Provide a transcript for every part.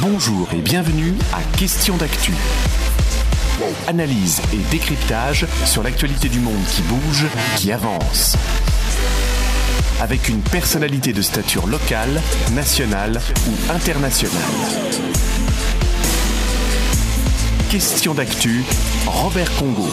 Bonjour et bienvenue à Question d'actu. Analyse et décryptage sur l'actualité du monde qui bouge, qui avance. Avec une personnalité de stature locale, nationale ou internationale. Question d'actu, Robert Congo.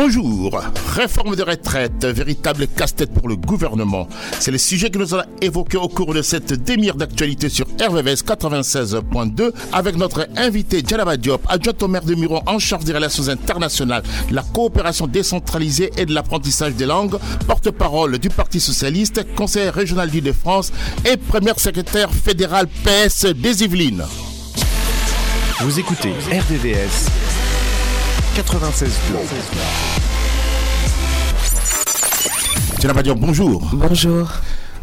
Bonjour. Réforme de retraite, véritable casse-tête pour le gouvernement. C'est le sujet que nous allons évoquer au cours de cette demi-heure d'actualité sur RVVS 96.2 avec notre invité Djalaba Diop, adjoint au maire de Muron en charge des relations internationales, la coopération décentralisée et de l'apprentissage des langues, porte-parole du Parti Socialiste, conseiller régional d'Île-de-France et première secrétaire fédérale PS des Yvelines. Vous écoutez RVVS 96 Djalaba Diop, bonjour. Bonjour.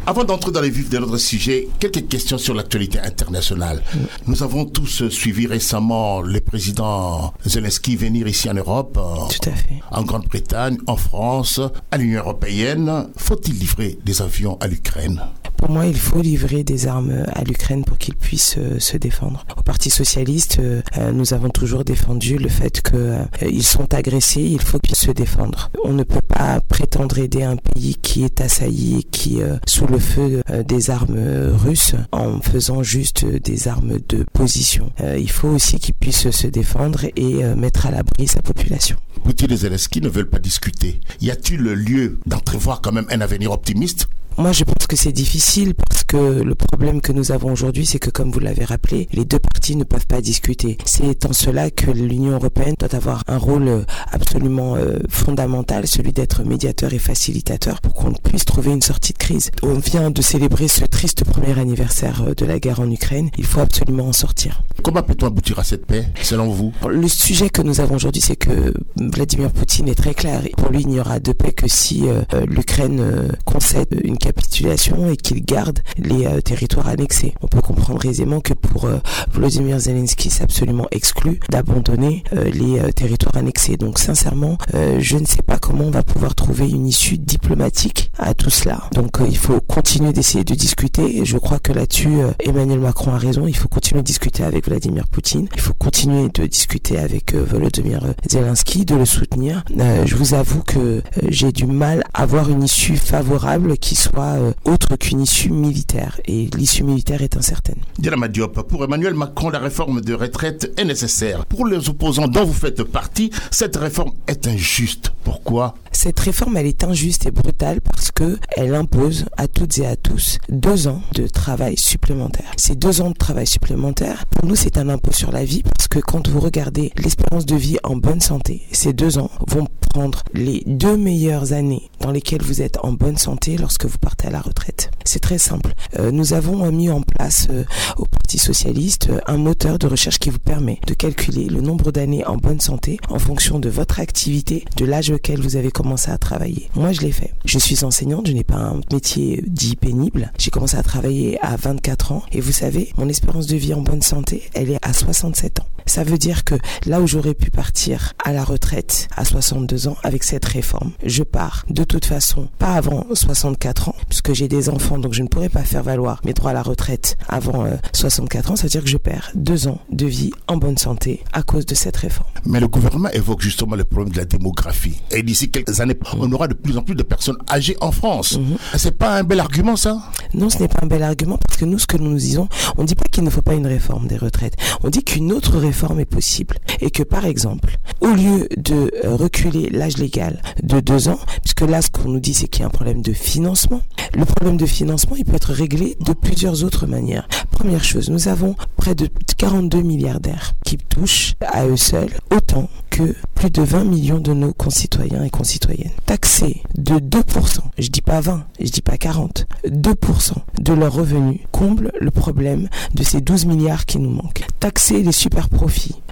Avant d'entrer dans les vifs de notre sujet, quelques questions sur l'actualité internationale. Nous avons tous suivi récemment le président Zelensky venir ici en Europe, Tout à fait. en Grande-Bretagne, en France, à l'Union européenne. Faut-il livrer des avions à l'Ukraine? Pour moi, il faut livrer des armes à l'Ukraine pour qu'il puisse euh, se défendre. Au Parti socialiste, euh, euh, nous avons toujours défendu le fait qu'ils sont agressés, il faut qu'ils se défendent. On ne peut pas prétendre aider un pays qui est assailli qui euh, sous le feu des armes russes en faisant juste des armes de position. Il faut aussi qu'ils puissent se défendre et mettre à l'abri sa population. Poutine et Zelensky ne veulent pas discuter. Y a-t-il lieu d'entrevoir quand même un avenir optimiste? Moi, je pense que c'est difficile parce que le problème que nous avons aujourd'hui, c'est que, comme vous l'avez rappelé, les deux parties ne peuvent pas discuter. C'est en cela que l'Union européenne doit avoir un rôle euh, absolument euh, fondamental, celui d'être médiateur et facilitateur pour qu'on puisse trouver une sortie de crise. On vient de célébrer ce triste premier anniversaire euh, de la guerre en Ukraine. Il faut absolument en sortir. Comment peut-on aboutir à cette paix, selon vous? Le sujet que nous avons aujourd'hui, c'est que Vladimir Poutine est très clair. Pour lui, il n'y aura de paix que si euh, l'Ukraine euh, concède une capitulation et qu'il garde les euh, territoires annexés. On peut comprendre aisément que pour euh, Volodymyr Zelensky, c'est absolument exclu d'abandonner euh, les euh, territoires annexés. Donc sincèrement, je ne sais pas comment on va pouvoir trouver une issue diplomatique à tout cela. Donc il faut continuer d'essayer de discuter. Je crois que là-dessus, Emmanuel Macron a raison. Il faut continuer de discuter avec Vladimir Poutine. Il faut continuer de discuter avec Volodymyr Zelensky, de le soutenir. Je vous avoue que j'ai du mal à voir une issue favorable qui soit euh, autre qu'une issue militaire. Et l'issue militaire est incertaine. Diop, pour Emmanuel Macron, la réforme de retraite est nécessaire. Pour les opposants dont vous faites partie, cette réforme est injuste. Pourquoi Cette réforme, elle est injuste et brutale parce que elle impose à toutes et à tous deux ans de travail supplémentaire. Ces deux ans de travail supplémentaire, pour nous, c'est un impôt sur la vie parce que quand vous regardez l'espérance de vie en bonne santé, ces deux ans vont prendre les deux meilleures années dans lesquelles vous êtes en bonne santé lorsque vous partez à la retraite. C'est très simple. Euh, nous avons euh, mis en place euh, au Parti socialiste un moteur de recherche qui vous permet de calculer le nombre d'années en bonne santé en fonction de votre activité, de l'âge vous avez commencé à travailler. Moi, je l'ai fait. Je suis enseignante, je n'ai pas un métier dit pénible. J'ai commencé à travailler à 24 ans et vous savez, mon espérance de vie en bonne santé, elle est à 67 ans. Ça veut dire que là où j'aurais pu partir à la retraite à 62 ans avec cette réforme, je pars de toute façon pas avant 64 ans puisque j'ai des enfants donc je ne pourrais pas faire valoir mes droits à la retraite avant euh, 64 ans. Ça veut dire que je perds deux ans de vie en bonne santé à cause de cette réforme. Mais le gouvernement évoque justement le problème de la démographie. Et d'ici quelques années, on aura de plus en plus de personnes âgées en France. C'est pas un bel argument, ça? Non, ce n'est pas un bel argument parce que nous, ce que nous nous disons, on ne dit pas qu'il ne faut pas une réforme des retraites. On dit qu'une autre réforme est possible et que, par exemple, au lieu de euh, reculer l'âge légal de deux ans, puisque là, ce qu'on nous dit, c'est qu'il y a un problème de financement. Le problème de financement, il peut être réglé de plusieurs autres manières. Première chose, nous avons près de 42 milliardaires qui touchent à eux seuls autant que plus de 20 millions de nos concitoyens et concitoyennes. Taxés de 2%, je dis pas 20, je dis pas 40, 2% de leurs revenus comble le problème de ces 12 milliards qui nous manquent. Taxer les super profits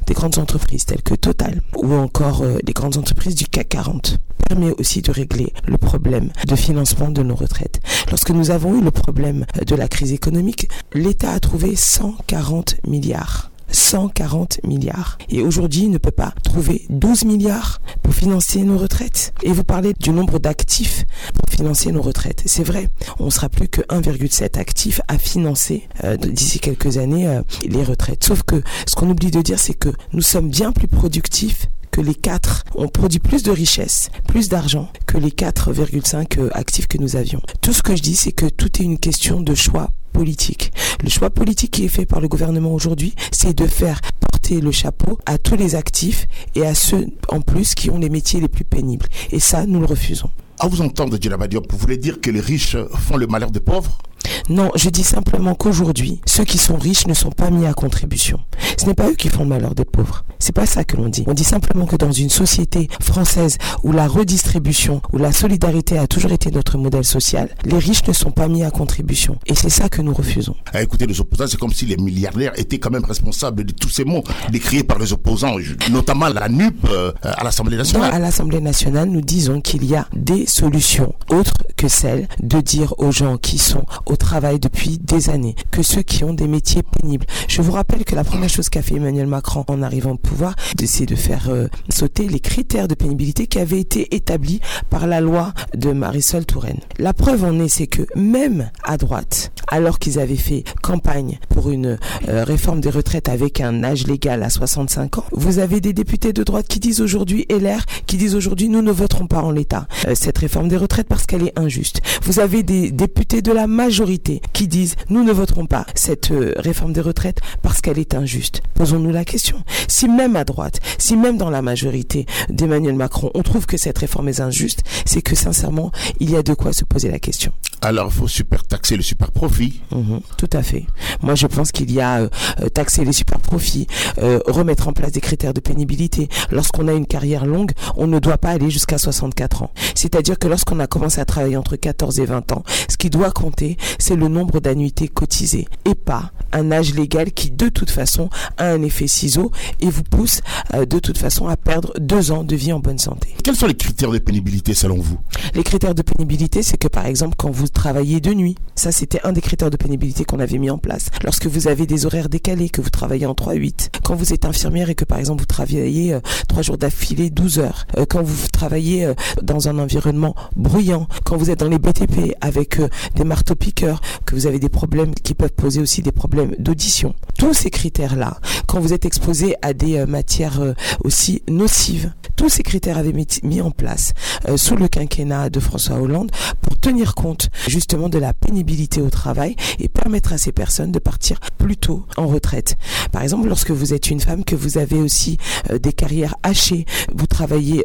des grandes entreprises telles que Total ou encore euh, des grandes entreprises du CAC 40 permet aussi de régler le problème de financement de nos retraites. Lorsque nous avons eu le problème de la crise économique, l'État a trouvé 140 milliards 140 milliards. Et aujourd'hui, il ne peut pas trouver 12 milliards pour financer nos retraites. Et vous parlez du nombre d'actifs pour financer nos retraites. C'est vrai, on ne sera plus que 1,7 actifs à financer euh, d'ici quelques années euh, les retraites. Sauf que ce qu'on oublie de dire, c'est que nous sommes bien plus productifs que les quatre, ont produit plus de richesses, plus d'argent que les 4,5 euh, actifs que nous avions. Tout ce que je dis, c'est que tout est une question de choix politique. Le choix politique qui est fait par le gouvernement aujourd'hui, c'est de faire porter le chapeau à tous les actifs et à ceux en plus qui ont les métiers les plus pénibles. Et ça, nous le refusons. À vous entendre, Djilaba Diop, vous voulez dire que les riches font le malheur des pauvres? Non, je dis simplement qu'aujourd'hui, ceux qui sont riches ne sont pas mis à contribution. Ce n'est pas eux qui font le malheur des pauvres. C'est pas ça que l'on dit. On dit simplement que dans une société française où la redistribution, où la solidarité a toujours été notre modèle social, les riches ne sont pas mis à contribution. Et c'est ça que nous refusons. À écouter les opposants, c'est comme si les milliardaires étaient quand même responsables de tous ces mots décriés par les opposants, notamment la NUP euh, à l'Assemblée nationale. à l'Assemblée nationale, nous disons qu'il y a des solutions autres que celles de dire aux gens qui sont au travail depuis des années, que ceux qui ont des métiers pénibles. Je vous rappelle que la première chose qu'a fait Emmanuel Macron en arrivant au pouvoir, c'est de faire euh, sauter les critères de pénibilité qui avaient été établis par la loi de Marisol Touraine. La preuve en est, c'est que même à droite, alors qu'ils avaient fait campagne pour une euh, réforme des retraites avec un âge légal à 65 ans, vous avez des députés de droite qui disent aujourd'hui, LR, qui disent aujourd'hui, nous ne voterons pas en l'état euh, cette réforme des retraites parce qu'elle est injuste. Vous avez des députés de la majorité qui disent nous ne voterons pas cette euh, réforme des retraites parce qu'elle est injuste. Posons-nous la question. Si même à droite, si même dans la majorité d'Emmanuel Macron, on trouve que cette réforme est injuste, c'est que sincèrement, il y a de quoi se poser la question. Alors, il faut super taxer le super profit. Mhm, tout à fait. Moi, je pense qu'il y a euh, euh, taxer les super profits, remettre en place des critères de pénibilité. Lorsqu'on a une carrière longue, on ne doit pas aller jusqu'à 64 ans. C'est-à-dire que lorsqu'on a commencé à travailler entre 14 et 20 ans, ce qui doit compter, c'est le nombre d'annuités cotisées et pas un âge légal qui de toute façon a un effet ciseau et vous pousse euh, de toute façon à perdre deux ans de vie en bonne santé. Quels sont les critères de pénibilité selon vous? Les critères de pénibilité, c'est que par exemple quand vous travaillez de nuit, ça c'était un des critères de pénibilité qu'on avait mis en place. Lorsque vous avez des horaires décalés, que vous travaillez en 3-8, quand vous êtes infirmière et que par exemple vous travaillez euh, trois jours d'affilée 12 heures, euh, quand vous travaillez dans un environnement bruyant, quand vous êtes dans les BTP avec des marteaux piqueurs, que vous avez des problèmes qui peuvent poser aussi des problèmes d'audition. Tous ces critères-là, quand vous êtes exposé à des euh, matières euh, aussi nocives, tous ces critères avaient mis, mis en place euh, sous le quinquennat de François Hollande pour tenir compte justement de la pénibilité au travail et permettre à ces personnes de partir plus tôt en retraite. Par exemple, lorsque vous êtes une femme, que vous avez aussi des carrières hachées, vous travaillez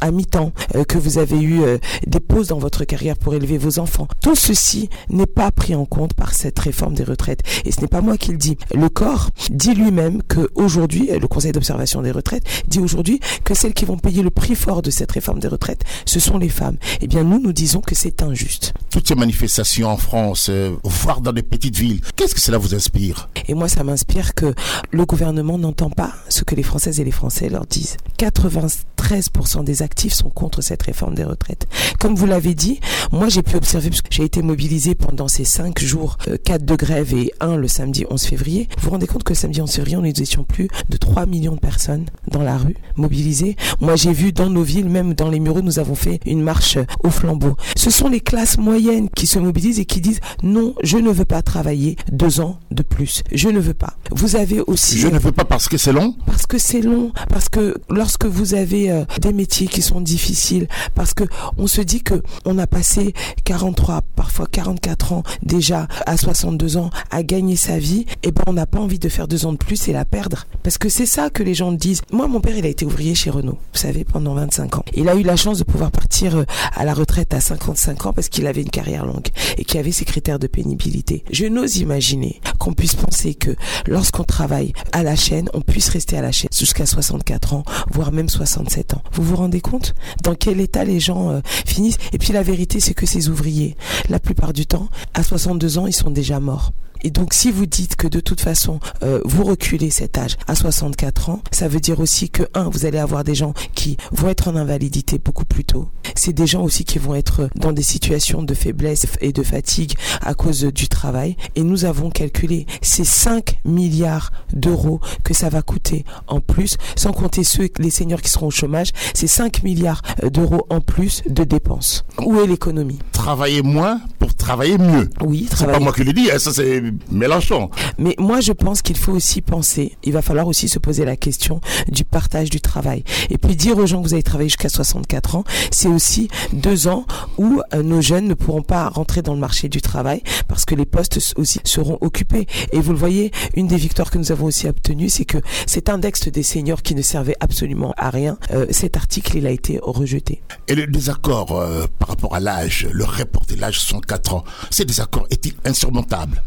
à mi-temps, que vous avez eu des pauses dans votre carrière pour élever vos enfants, tout ceci n'est pas pris en compte par cette réforme des retraites. Et ce n'est pas moi qui le dis. Le corps dit lui-même que aujourd'hui, le Conseil d'observation des retraites dit aujourd'hui que celles qui vont payer le prix fort de cette réforme des retraites, ce sont les femmes. Eh bien, nous, nous disons que c'est injuste. Toutes ces manifestations en France, euh, voire dans des petites villes, qu'est-ce que cela vous inspire? Et moi, ça m'inspire que le gouvernement n'entend pas ce que les Françaises et les Français leur disent. 93% des actifs sont contre cette réforme des retraites. Comme vous l'avez dit, moi, j'ai pu observer, parce que j'ai été mobilisé pendant ces cinq jours, euh, quatre de grève et un le samedi 11 février, vous vous rendez compte que le samedi 11 février, on étions plus de 3 millions de personnes dans la rue, mobilisées. Moi, j'ai vu dans nos villes, même dans les muraux, nous avons fait une marche au flambeau. Ce sont les classes moyennes qui se mobilisent et qui disent non, je ne veux pas travailler deux ans de plus. Je ne veux pas. Vous avez aussi... Je ne veux pas parce que c'est long Parce que c'est long. Parce que lorsque vous avez euh, des métiers qui sont difficiles, parce que on se dit que on a passé 43, parfois 44 déjà à 62 ans à gagner sa vie, et eh ben on n'a pas envie de faire deux ans de plus et la perdre. Parce que c'est ça que les gens disent. Moi, mon père, il a été ouvrier chez Renault, vous savez, pendant 25 ans. Il a eu la chance de pouvoir partir euh, à la retraite à 55 ans parce qu'il avait une carrière longue et qu'il avait ses critères de pénibilité. Je n'ose imaginer qu'on puisse penser que lorsqu'on travaille à la chaîne, on puisse rester à la chaîne jusqu'à 64 ans, voire même 67 ans. Vous vous rendez compte? Dans quel état les gens euh, finissent? Et puis la vérité, c'est que ces ouvriers, la plupart du temps, à 62 ans, ils sont déjà morts. Et donc si vous dites que de toute façon euh, vous reculez cet âge à 64 ans, ça veut dire aussi que un, vous allez avoir des gens qui vont être en invalidité beaucoup plus tôt. C'est des gens aussi qui vont être dans des situations de faiblesse et de fatigue à cause du travail. Et nous avons calculé ces 5 milliards d'euros que ça va coûter en plus, sans compter ceux, les seniors qui seront au chômage, c'est 5 milliards d'euros en plus de dépenses. Où est l'économie? Travailler moins pour travailler mieux. Oui, C'est pas moi qui le dis, hein, ça c'est Mélenchon. Mais moi, je pense qu'il faut aussi penser, il va falloir aussi se poser la question du partage du travail. Et puis dire aux gens que vous allez travailler jusqu'à 64 ans, c'est aussi deux ans où euh, nos jeunes ne pourront pas rentrer dans le marché du travail parce que les postes aussi seront occupés. Et vous le voyez, une des victoires que nous avons aussi obtenues, c'est que cet index des seniors qui ne servait absolument à rien, euh, cet article, il a été rejeté. Et le désaccord euh, par rapport à l'âge, le report de l'âge 64 ans, ces désaccords est-il insurmontable?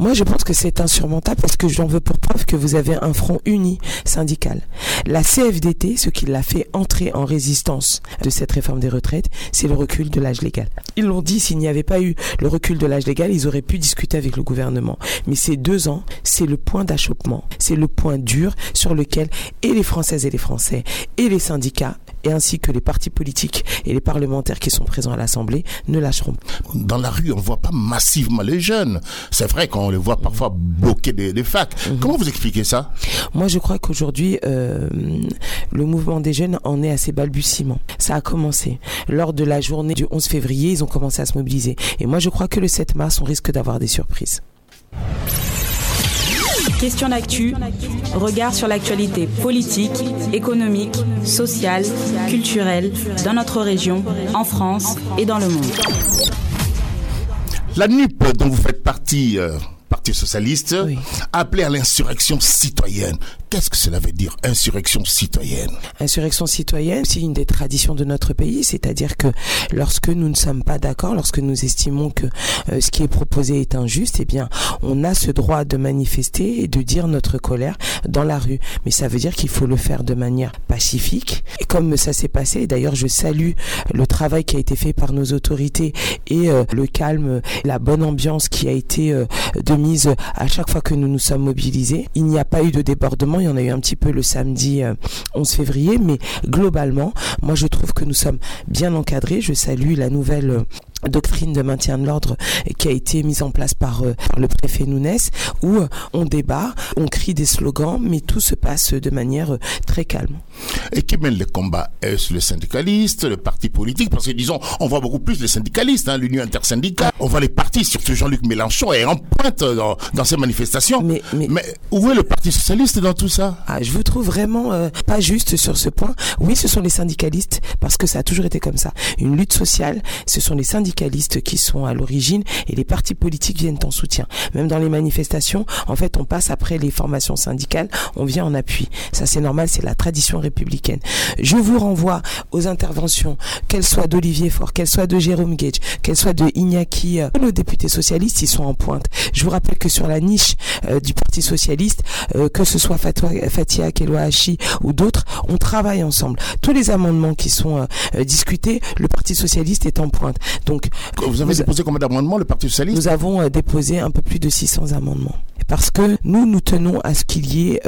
Moi, je pense que c'est insurmontable parce que j'en veux pour preuve que vous avez un front uni syndical. La CFDT, ce qui l'a fait entrer en résistance de cette réforme des retraites, c'est le recul de l'âge légal. Ils l'ont dit, s'il n'y avait pas eu le recul de l'âge légal, ils auraient pu discuter avec le gouvernement. Mais ces deux ans, c'est le point d'achoppement, c'est le point dur sur lequel et les Françaises et les Français et les syndicats et ainsi que les partis politiques et les parlementaires qui sont présents à l'Assemblée ne lâcheront. Dans la rue, on ne voit pas massivement les jeunes. C'est vrai qu'on les voit parfois bloquer des, facs. Mhm. Comment vous expliquez ça? Moi, je crois qu'aujourd'hui, euh, le mouvement des jeunes en est à ses balbutiements. Ça a commencé. Lors de la journée du 11 février, ils ont commencé à se mobiliser. Et moi, je crois que le 7 mars, on risque d'avoir des surprises. Question d'actu, regard sur l'actualité politique, économique, sociale, culturelle dans notre région, en France et dans le monde. La NUP dont vous faites partie, euh, Parti socialiste, appelé à l'insurrection citoyenne. Qu'est-ce que cela veut dire, insurrection citoyenne? Insurrection citoyenne, c'est une des traditions de notre pays, c'est-à-dire que lorsque nous ne sommes pas d'accord, lorsque nous estimons que euh, ce qui est proposé est injuste, eh bien, on a ce droit de manifester et de dire notre colère dans la rue. Mais ça veut dire qu'il faut le faire de manière pacifique. Et comme ça s'est passé, d'ailleurs, je salue le travail qui a été fait par nos autorités et euh, le calme, la bonne ambiance qui a été euh, de mise à chaque fois que nous nous sommes mobilisés. Il n'y a pas eu de débordement, il y en a eu un petit peu le samedi 11 euh, février, mais globalement, moi je trouve que nous sommes bien encadrés. Je salue la nouvelle euh, doctrine de maintien de l'ordre qui a été mise en place par, euh, le préfet Nounès où on débat, on crie des slogans, mais tout se passe de manière très calme. Et qui mène le combat? Est-ce le syndicaliste, le parti politique? Parce que disons, on voit beaucoup plus les syndicalistes, hein, l'Union intersyndicale. On voit les partis, surtout Jean-Luc Mélenchon, est en pointe dans, ces manifestations. Mais, mais, où est le Parti socialiste dans tout ça? Ah, Je vous trouve vraiment euh, pas juste sur ce point. Oui, ce sont les syndicalistes, parce que ça a toujours été comme ça. Une lutte sociale, ce sont les syndicalistes qui sont à l'origine et les partis politiques viennent en soutien. Même dans les manifestations, en fait, on passe après les formations syndicales, on vient en appui. Ça, c'est normal, c'est la tradition républicaine. Je vous renvoie aux interventions, qu'elles soient d'Olivier Faure, qu'elles soient de Jérôme Gage, qu'elles soient de Iñaki, euh, nos députés socialistes, ils sont en pointe. Je vous rappelle que sur la niche euh, du Parti socialiste, euh, que ce soit Fatia Kelouachi ou d'autres, on travaille ensemble. Tous les amendements qui sont discutés, le Parti socialiste est en pointe. Donc, vous avez déposé combien d'amendements le Parti socialiste? Nous avons déposé un peu plus de 600 amendements parce que nous nous tenons à ce qu'il y ait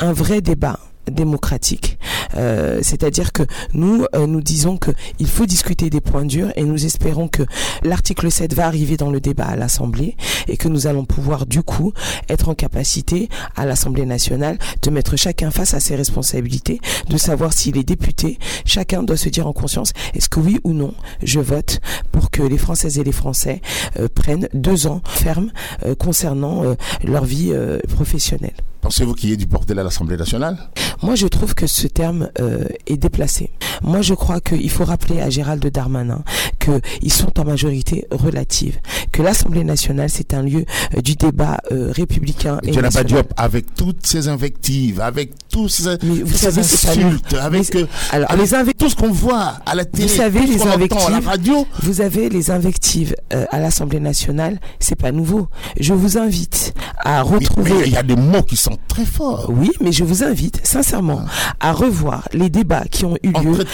un vrai débat démocratique. Euh, c'est-à-dire que nous, euh, nous disons qu'il faut discuter des points durs et nous espérons que l'article 7 va arriver dans le débat à l'Assemblée et que nous allons pouvoir du coup être en capacité à l'Assemblée nationale de mettre chacun face à ses responsabilités, de savoir si les députés, chacun doit se dire en conscience est-ce que oui ou non je vote pour que les Françaises et les Français euh, prennent deux ans fermes concernant leur vie professionnelle. Pensez-vous qu'il y ait du bordel à l'Assemblée nationale? Moi, je trouve que ce terme euh, est déplacé. Moi, je crois qu'il faut rappeler à Gérald Darmanin qu'ils sont en majorité relative, que l'Assemblée nationale, c'est un lieu euh, du débat euh, républicain et pas Diop, avec toutes ces invectives, avec tous ces, vous savez, insultes, avec, alors, les tout ce qu'on voit à la télé, vous savez, invectives, à la radio. Vous avez les invectives à l'Assemblée nationale, c'est pas nouveau. Je vous invite à retrouver... il y a des mots qui sont très fort. Oui, mais je vous invite sincèrement à revoir les débats qui ont eu lieu.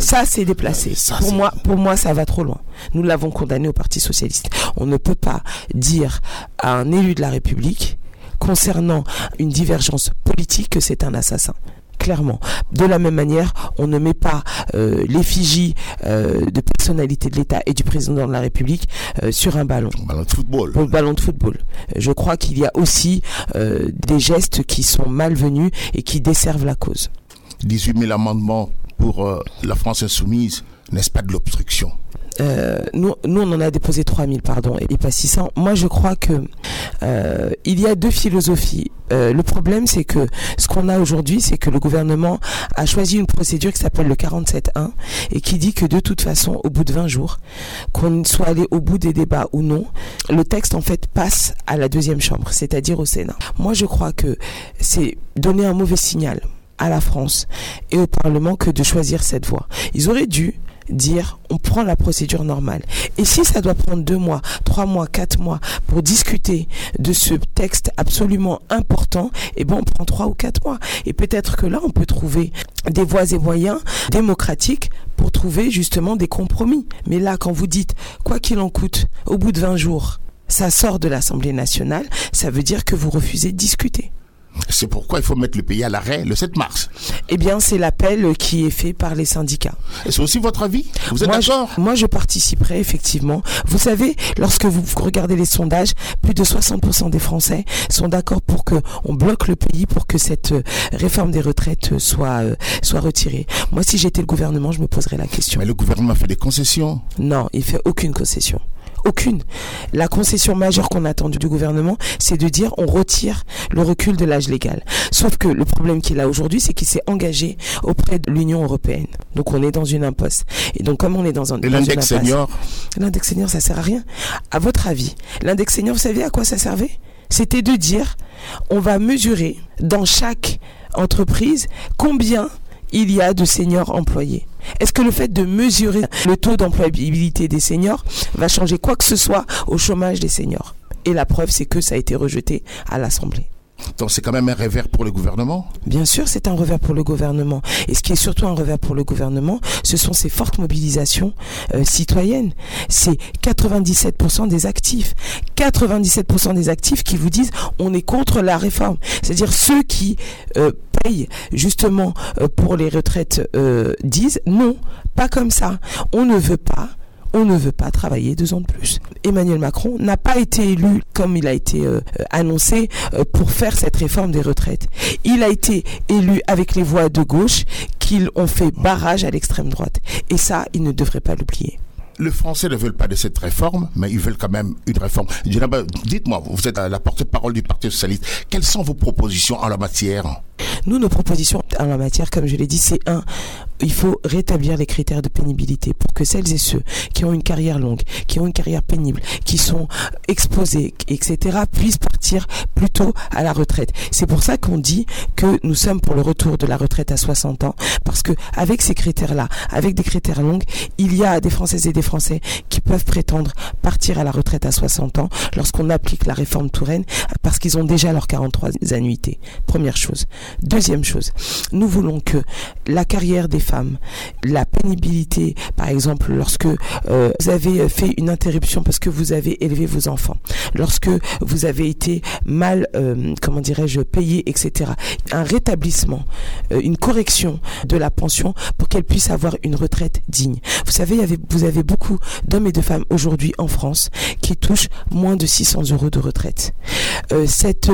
Ça, c'est déplacé. pour moi, pour moi, ça va trop loin. Nous l'avons condamné au Parti socialiste. On ne peut pas dire à un élu de la République concernant une divergence politique que c'est un assassin clairement. De la même manière, on ne met pas euh, l'effigie euh, de personnalité de l'État et du président de la République euh, sur un ballon. Ballon de football. Pour le ballon de football. Je crois qu'il y a aussi des gestes qui sont malvenus et qui desservent la cause. 18 000 amendements pour la France insoumise, n'est-ce pas de l'obstruction? Euh, nous, nous, on en a déposé 3000, pardon, et pas 600. Moi, je crois que euh, il y a deux philosophies. Euh, le problème, c'est que ce qu'on a aujourd'hui, c'est que le gouvernement a choisi une procédure qui s'appelle le 47.1 et qui dit que de toute façon, au bout de 20 jours, qu'on soit allé au bout des débats ou non, le texte en fait passe à la deuxième chambre, c'est-à-dire au Sénat. Moi, je crois que c'est donner un mauvais signal à la France et au Parlement que de choisir cette voie. Ils auraient dû dire on prend la procédure normale. Et si ça doit prendre deux mois, trois mois, quatre mois pour discuter de ce texte absolument important, eh ben on prend trois ou quatre mois. Et peut-être que là on peut trouver des voies et moyens démocratiques pour trouver justement des compromis. Mais là quand vous dites quoi qu'il en coûte, au bout de 20 jours, ça sort de l'Assemblée nationale, ça veut dire que vous refusez de discuter. C'est pourquoi il faut mettre le pays à l'arrêt le 7 mars. Eh bien, c'est l'appel qui est fait par les syndicats. Et c'est aussi votre avis? Vous êtes d'accord? Moi, je participerai effectivement. Vous savez, lorsque vous regardez les sondages, plus de 60% des Français sont d'accord pour que on bloque le pays pour que cette euh, réforme des retraites soit euh, soit retirée. Moi, si j'étais le gouvernement, je me poserais la question. Mais le gouvernement fait des concessions. Non, il fait aucune concession aucune. La concession majeure qu'on attend du gouvernement, c'est de dire on retire le recul de l'âge légal. Sauf que le problème qu'il a aujourd'hui, c'est qu'il s'est engagé auprès de l'Union européenne. Donc on est dans une impasse. Et donc comme on est dans un Et l'index senior? L'index senior, ça sert à rien. À votre avis, l'index senior, vous savez à quoi ça servait? C'était de dire on va mesurer dans chaque entreprise combien il y a de seniors employés. Est-ce que le fait de mesurer le taux d'employabilité des seniors va changer quoi que ce soit au chômage des seniors? Et la preuve, c'est que ça a été rejeté à l'Assemblée. Donc c'est quand même un revers pour le gouvernement? Bien sûr, c'est un revers pour le gouvernement. Et ce qui est surtout un revers pour le gouvernement, ce sont ces fortes mobilisations euh, citoyennes. C'est 97% des actifs. 97% des actifs qui vous disent on est contre la réforme. C'est-à-dire ceux qui euh, justement euh, pour les retraites disent non, pas comme ça. On ne veut pas on ne veut pas travailler deux ans de plus. Emmanuel Macron n'a pas été élu comme il a été euh, annoncé euh, pour faire cette réforme des retraites. Il a été élu avec les voix de gauche qu'ils ont fait barrage à l'extrême droite. Et ça, il ne devrait pas l'oublier les Français ne veulent pas de cette réforme, mais ils veulent quand même une réforme. Dites-moi, vous êtes la porte-parole du Parti socialiste. Quelles sont vos propositions en la matière? Nous, nos propositions en la matière, comme je l'ai dit, c'est un, il faut rétablir les critères de pénibilité pour que celles et ceux qui ont une carrière longue, qui ont une carrière pénible, qui sont exposés, etc., puissent partir plutôt à la retraite. C'est pour ça qu'on dit que nous sommes pour le retour de la retraite à 60 ans, parce que avec ces critères-là, avec des critères longs, il y a des Françaises et des Français qui peuvent prétendre partir à la retraite à 60 ans lorsqu'on applique la réforme Touraine, parce qu'ils ont déjà leurs 43 annuités. Première chose. Deuxième chose, nous voulons que la carrière des femmes, la pénibilité, par exemple, lorsque euh, vous avez fait une interruption parce que vous avez élevé vos enfants, lorsque vous avez été mal, euh, comment dirais-je, payé, etc. Un rétablissement, euh, une correction de la pension pour qu'elle puisse avoir une retraite digne. Vous savez, vous avez beaucoup d'hommes et de femmes aujourd'hui en France qui touchent moins de 600 euros de retraite. cette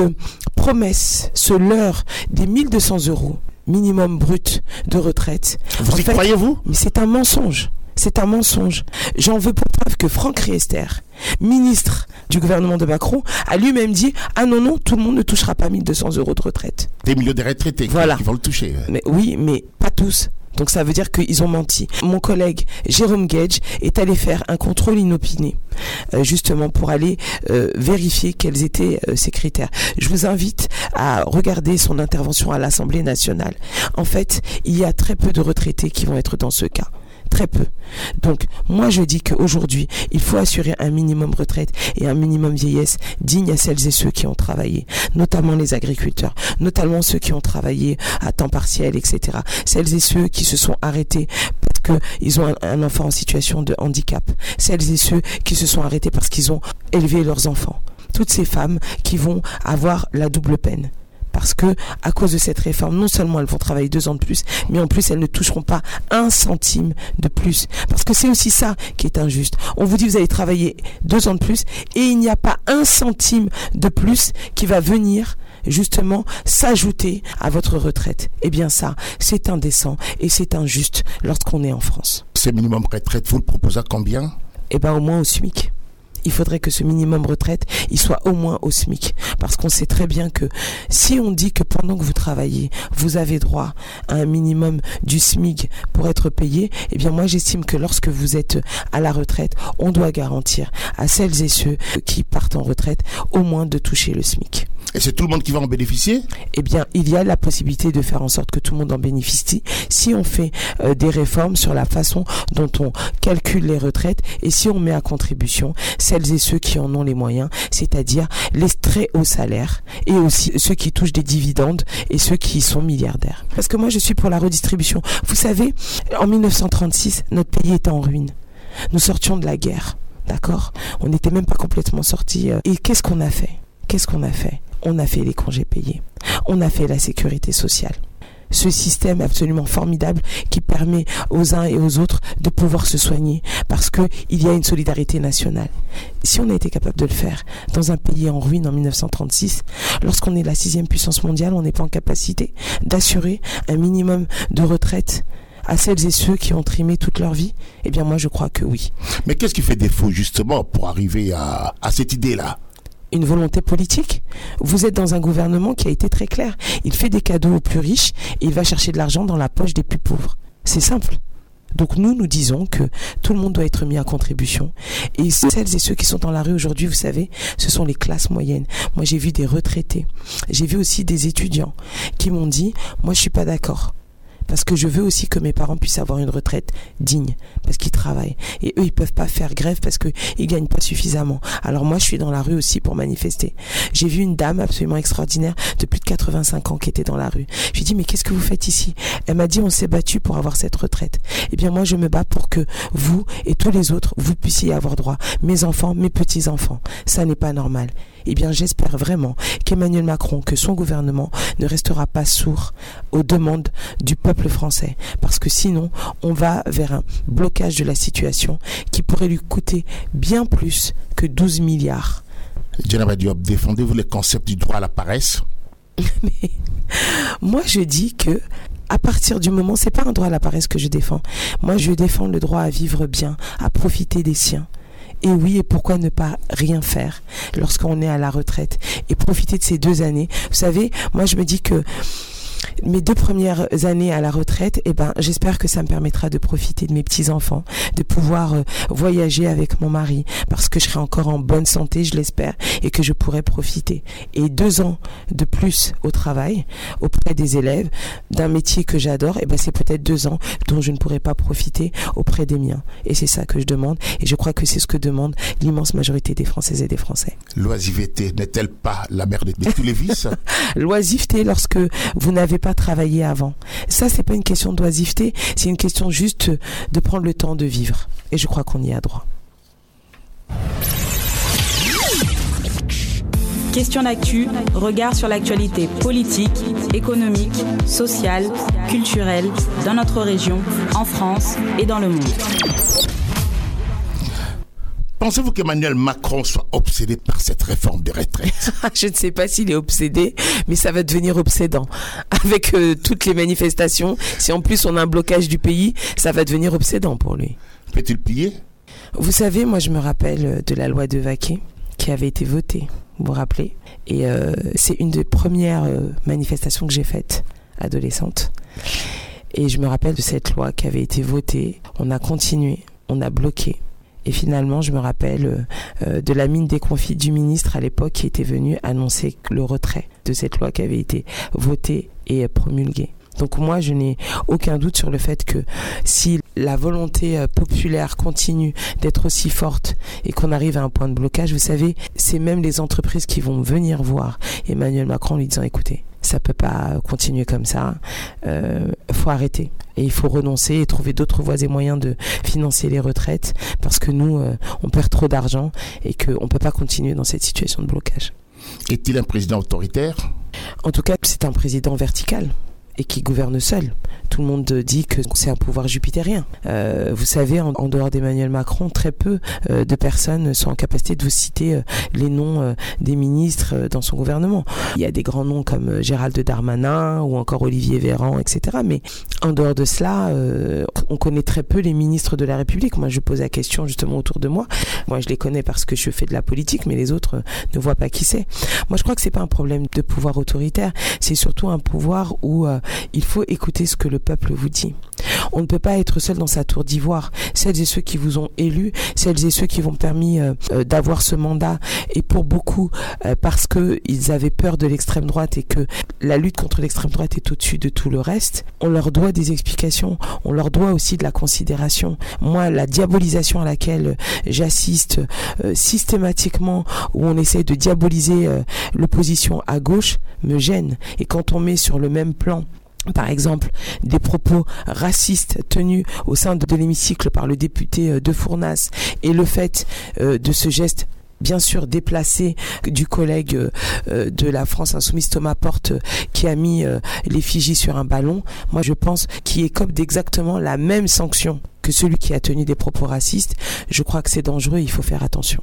promesse, ce leurre des 1200 euros minimum brut de retraite. Vous y croyez-vous Mais c'est un mensonge. C'est un mensonge. J'en veux pour preuve que Franck Riester, ministre du gouvernement de Macron, a lui-même dit Ah non, non, tout le monde ne touchera pas 1200 euros de retraite. Des millions de retraités voilà. qui vont le toucher. Mais oui, mais pas tous. Donc ça veut dire qu'ils ont menti. Mon collègue Jérôme Gage est allé faire un contrôle inopiné, euh, justement pour aller euh, vérifier quels étaient euh, ces critères. Je vous invite à regarder son intervention à l'Assemblée nationale. En fait, il y a très peu de retraités qui vont être dans ce cas très peu. Donc, moi, je dis qu'aujourd'hui, il faut assurer un minimum retraite et un minimum vieillesse digne à celles et ceux qui ont travaillé, notamment les agriculteurs, notamment ceux qui ont travaillé à temps partiel, etc. Celles et ceux qui se sont arrêtés parce qu'ils ont un, enfant en situation de handicap. Celles et ceux qui se sont arrêtés parce qu'ils ont élevé leurs enfants. Toutes ces femmes qui vont avoir la double peine Parce que à cause de cette réforme, non seulement elles vont travailler deux ans de plus, mais en plus elles ne toucheront pas un centime de plus. Parce que c'est aussi ça qui est injuste. On vous dit vous allez travailler deux ans de plus et il n'y a pas un centime de plus qui va venir justement s'ajouter à votre retraite. Eh bien ça, c'est indécent et c'est injuste lorsqu'on est en France. Ce minimum retraite, vous le proposez à combien? Eh bien au moins au SMIC il faudrait que ce minimum retraite, il soit au moins au SMIC. Parce qu'on sait très bien que si on dit que pendant que vous travaillez, vous avez droit à un minimum du SMIC pour être payé, eh bien moi j'estime que lorsque vous êtes à la retraite, on doit garantir à celles et ceux qui partent en retraite au moins de toucher le SMIC. Et c'est tout le monde qui va en bénéficier? Eh bien, il y a la possibilité de faire en sorte que tout le monde en bénéficie si on fait euh, des réformes sur la façon dont on calcule les retraites et si on met à contribution celles et ceux qui en ont les moyens, c'est-à-dire les très hauts salaires et aussi ceux qui touchent des dividendes et ceux qui sont milliardaires. Parce que moi, je suis pour la redistribution. Vous savez, en 1936, notre pays était en ruine. Nous sortions de la guerre. D'accord? On n'était même pas complètement sortis. Euh, et qu'est-ce qu'on a fait? Qu'est-ce qu'on a fait? On a fait les congés payés, on a fait la sécurité sociale. Ce système absolument formidable qui permet aux uns et aux autres de pouvoir se soigner parce qu'il y a une solidarité nationale. Si on a été capable de le faire dans un pays en ruine en 1936, lorsqu'on est la sixième puissance mondiale, on n'est pas en capacité d'assurer un minimum de retraite à celles et ceux qui ont trimé toute leur vie Eh bien moi je crois que oui. Mais qu'est-ce qui fait défaut justement pour arriver à, à cette idée-là? Une volonté politique. Vous êtes dans un gouvernement qui a été très clair. Il fait des cadeaux aux plus riches et il va chercher de l'argent dans la poche des plus pauvres. C'est simple. Donc nous, nous disons que tout le monde doit être mis à contribution. Et celles et ceux qui sont dans la rue aujourd'hui, vous savez, ce sont les classes moyennes. Moi, j'ai vu des retraités. J'ai vu aussi des étudiants qui m'ont dit, moi, je suis pas d'accord parce que je veux aussi que mes parents puissent avoir une retraite digne, parce qu'ils travaillent. Et eux, ils peuvent pas faire grève parce qu'ils gagnent pas suffisamment. Alors moi, je suis dans la rue aussi pour manifester. J'ai vu une dame absolument extraordinaire de plus de 85 ans qui était dans la rue. Je lui ai mais qu'est-ce que vous faites ici? Elle m'a dit, on s'est battu pour avoir cette retraite. Eh bien, moi, je me bats pour que vous et tous les autres, vous puissiez avoir droit. Mes enfants, mes petits-enfants. Ça n'est pas normal eh bien j'espère vraiment qu'Emmanuel Macron, que son gouvernement ne restera pas sourd aux demandes du peuple français, parce que sinon on va vers un blocage de la situation qui pourrait lui coûter bien plus que 12 milliards. Diop, défendez-vous le concept du droit à la paresse? Mais moi je dis que à partir du moment, c'est pas un droit à la paresse que je défends. Moi, je défends le droit à vivre bien, à profiter des siens. Et oui, et pourquoi ne pas rien faire lorsqu'on est à la retraite et profiter de ces deux années? Vous savez, moi je me dis que mes deux premières années à la retraite, eh ben, j'espère que ça me permettra de profiter de mes petits enfants, de pouvoir euh, voyager avec mon mari, parce que je serai encore en bonne santé, je l'espère, et que je pourrai profiter. Et deux ans de plus au travail, auprès des élèves, d'un métier que j'adore, eh ben, c'est peut-être deux ans dont je ne pourrai pas profiter auprès des miens. Et c'est ça que je demande, et je crois que c'est ce que demande l'immense majorité des Françaises et des Français. L'oisiveté n'est-elle pas la mère de tous les vices? L'oisiveté, lorsque vous n'avez pas travaillé avant. Ça, c'est pas une question d'oisiveté, c'est une question juste de prendre le temps de vivre. Et je crois qu'on y a droit. Question d'actu, regard sur l'actualité politique, économique, sociale, culturelle dans notre région, en France et dans le monde. Pensez-vous qu'Emmanuel Macron soit obsédé par cette réforme des retraites Je ne sais pas s'il est obsédé, mais ça va devenir obsédant. Avec euh, toutes les manifestations, si en plus on a un blocage du pays, ça va devenir obsédant pour lui. Peut-il plier? Vous savez, moi je me rappelle euh, de la loi de Vaquet qui avait été votée, vous vous rappelez? Et euh, c'est une des premières manifestations que j'ai faites, adolescente. Et je me rappelle de cette loi qui avait été votée. On a continué, on a bloqué et finalement, je me rappelle euh, euh, de la mine déconfite du ministre à l'époque qui était venu annoncer le retrait de cette loi qui avait été votée et promulguée. Donc moi, je n'ai aucun doute sur le fait que si la volonté euh, populaire continue d'être aussi forte et qu'on arrive à un point de blocage, vous savez, c'est même les entreprises qui vont venir voir Emmanuel Macron lui disant, écoutez, ça peut pas continuer comme ça, euh, faut arrêter. Et il faut renoncer et trouver d'autres voies et moyens de financer les retraites parce que nous, euh, on perd trop d'argent et qu'on ne peut pas continuer dans cette situation de blocage. Est-il un président autoritaire? En tout cas, c'est un président vertical et qui gouverne seul. Tout le monde dit que c'est un pouvoir jupitérien. Euh, vous savez, en, dehors d'Emmanuel Macron, très peu euh, de personnes sont en capacité de vous citer euh, les noms euh, des ministres dans son gouvernement. Il y a des grands noms comme Gérald Darmanin ou encore Olivier Véran, etc. Mais en dehors de cela, on connaît très peu les ministres de la République. Moi, je pose la question justement autour de moi. Moi, je les connais parce que je fais de la politique, mais les autres ne voient pas qui c'est. Moi, je crois que c'est pas un problème de pouvoir autoritaire. C'est surtout un pouvoir où il faut écouter ce que le peuple vous dit. On ne peut pas être seul dans sa tour d'ivoire. Celles et ceux qui vous ont élu, celles et ceux qui vont permis euh, euh, d'avoir ce mandat, et pour beaucoup euh, parce que ils avaient peur de l'extrême droite et que la lutte contre l'extrême droite est au-dessus de tout le reste, on leur doit des explications, on leur doit aussi de la considération. Moi, la diabolisation à laquelle j'assiste systématiquement, où on essaie de diaboliser l'opposition à gauche, me gêne. Et quand on met sur le même plan par exemple, des propos racistes tenus au sein de, l'hémicycle par le député euh, de Fournas et le fait euh, de ce geste bien sûr déplacé du collègue euh, de la France Insoumise Thomas Porte qui a mis l'effigie sur un ballon, moi je pense qu'il écope d'exactement la même sanction que celui qui a tenu des propos racistes. Je crois que c'est dangereux, il faut faire attention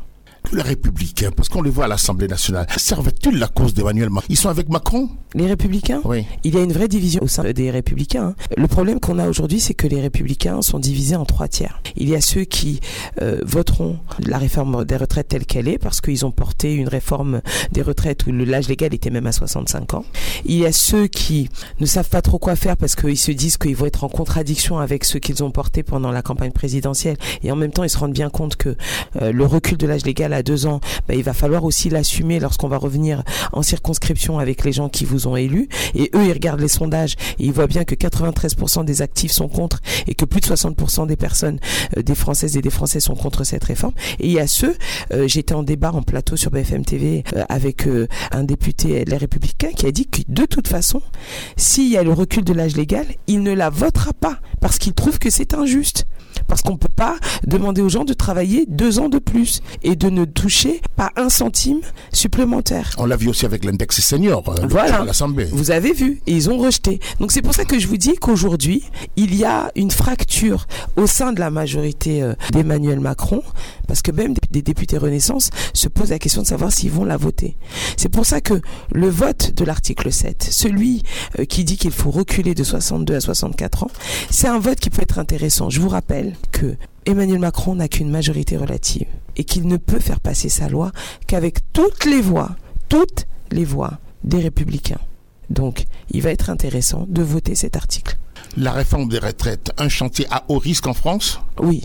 les républicains, parce qu'on les voit à l'Assemblée nationale, servent-ils la cause d'Emmanuel Macron? Ils sont avec Macron? Les républicains? Oui. Il y a une vraie division au sein des républicains. Hein. Le problème qu'on a aujourd'hui, c'est que les républicains sont divisés en trois tiers. Il y a ceux qui euh, voteront la réforme des retraites telle qu'elle est, parce qu'ils ont porté une réforme des retraites où l'âge légal était même à 65 ans. Il y a ceux qui ne savent pas trop quoi faire parce qu'ils se disent qu'ils vont être en contradiction avec ceux qu'ils ont porté pendant la campagne présidentielle. Et en même temps, ils se rendent bien compte que euh, le recul de l'âge légal à deux ans, bah, il va falloir aussi l'assumer lorsqu'on va revenir en circonscription avec les gens qui vous ont élu. Et eux, ils regardent les sondages et ils voient bien que 93% des actifs sont contre et que plus de 60% des personnes, euh, des Françaises et des Français sont contre cette réforme. Et il y a ceux, euh, j'étais en débat en plateau sur BFM TV euh, avec un député Les Républicains qui a dit que de toute façon, s'il y a le recul de l'âge légal, il ne la votera pas parce qu'il trouve que c'est injuste parce qu'on ne peut pas demander aux gens de travailler deux ans de plus et de ne toucher pas un centime supplémentaire. On l'a vu aussi avec l'index senior euh, voilà. à l'Assemblée. Vous avez vu, et ils ont rejeté. Donc c'est pour ça que je vous dis qu'aujourd'hui, il y a une fracture au sein de la majorité euh, d'Emmanuel Macron, parce que même des députés Renaissance se posent la question de savoir s'ils vont la voter. C'est pour ça que le vote de l'article 7, celui euh, qui dit qu'il faut reculer de 62 à 64 ans, c'est un vote qui peut être intéressant. Je vous rappelle que Emmanuel Macron n'a qu'une majorité relative et qu'il ne peut faire passer sa loi qu'avec toutes les voix, toutes les voix des républicains. Donc, il va être intéressant de voter cet article. La réforme des retraites, un chantier à haut risque en France? Oui.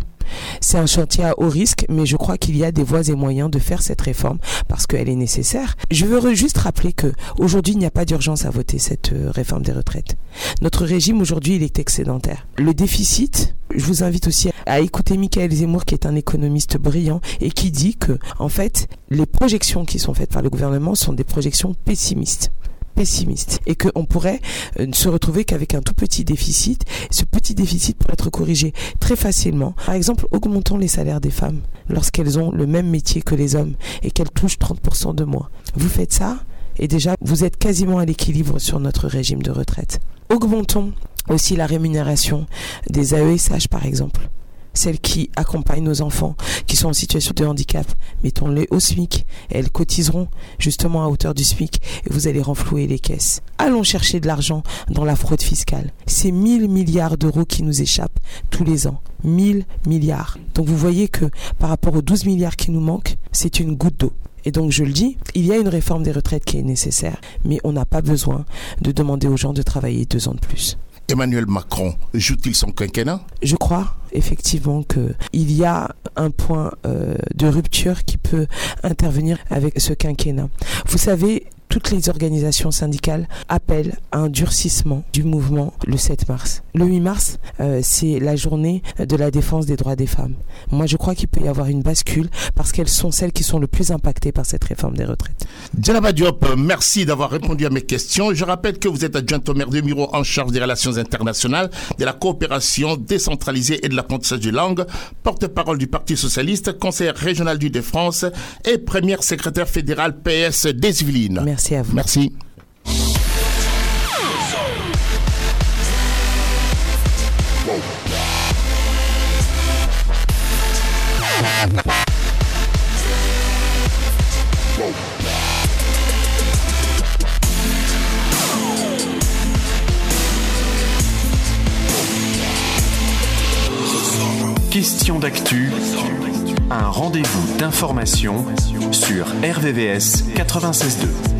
C'est un chantier à haut risque, mais je crois qu'il y a des voies et moyens de faire cette réforme parce qu'elle est nécessaire. Je veux juste rappeler que aujourd'hui, il n'y a pas d'urgence à voter cette euh, réforme des retraites. Notre régime aujourd'hui, il est excédentaire. Le déficit, je vous invite aussi à écouter Michael Zemmour, qui est un économiste brillant et qui dit que, en fait, les projections qui sont faites par le gouvernement sont des projections pessimistes pessimiste et qu'on pourrait euh, se retrouver qu'avec un tout petit déficit. Ce petit déficit pourrait être corrigé très facilement. Par exemple, augmentons les salaires des femmes lorsqu'elles ont le même métier que les hommes et qu'elles touchent 30% de moins. Vous faites ça et déjà vous êtes quasiment à l'équilibre sur notre régime de retraite. Augmentons aussi la rémunération des AESH par exemple celles qui accompagnent nos enfants qui sont en situation de handicap, mettons-les au SMIC. Elles cotiseront justement à hauteur du SMIC et vous allez renflouer les caisses. Allons chercher de l'argent dans la fraude fiscale. C'est 1000 milliards d'euros qui nous échappent tous les ans. 1000 milliards. Donc vous voyez que par rapport aux 12 milliards qui nous manquent, c'est une goutte d'eau. Et donc je le dis, il y a une réforme des retraites qui est nécessaire, mais on n'a pas besoin de demander aux gens de travailler deux ans de plus. Emmanuel Macron joue-t-il son quinquennat? Je crois effectivement qu'il y a un point euh, de rupture qui peut intervenir avec ce quinquennat. Vous savez, toutes les organisations syndicales appellent à un durcissement du mouvement le 7 mars. Le 8 mars, euh, c'est la journée de la défense des droits des femmes. Moi, je crois qu'il peut y avoir une bascule parce qu'elles sont celles qui sont le plus impactées par cette réforme des retraites. Djanaba Diop, merci d'avoir répondu à mes questions. Je rappelle que vous êtes adjoint au maire de Miro en charge des relations internationales, de la coopération décentralisée et de l'apprentissage des langues, porte-parole du Parti socialiste, conseillère régional du de France et première secrétaire fédérale PS des Yvelines. Merci à vous. Merci. Question d'actu, un rendez-vous d'information sur RVVS 96.2.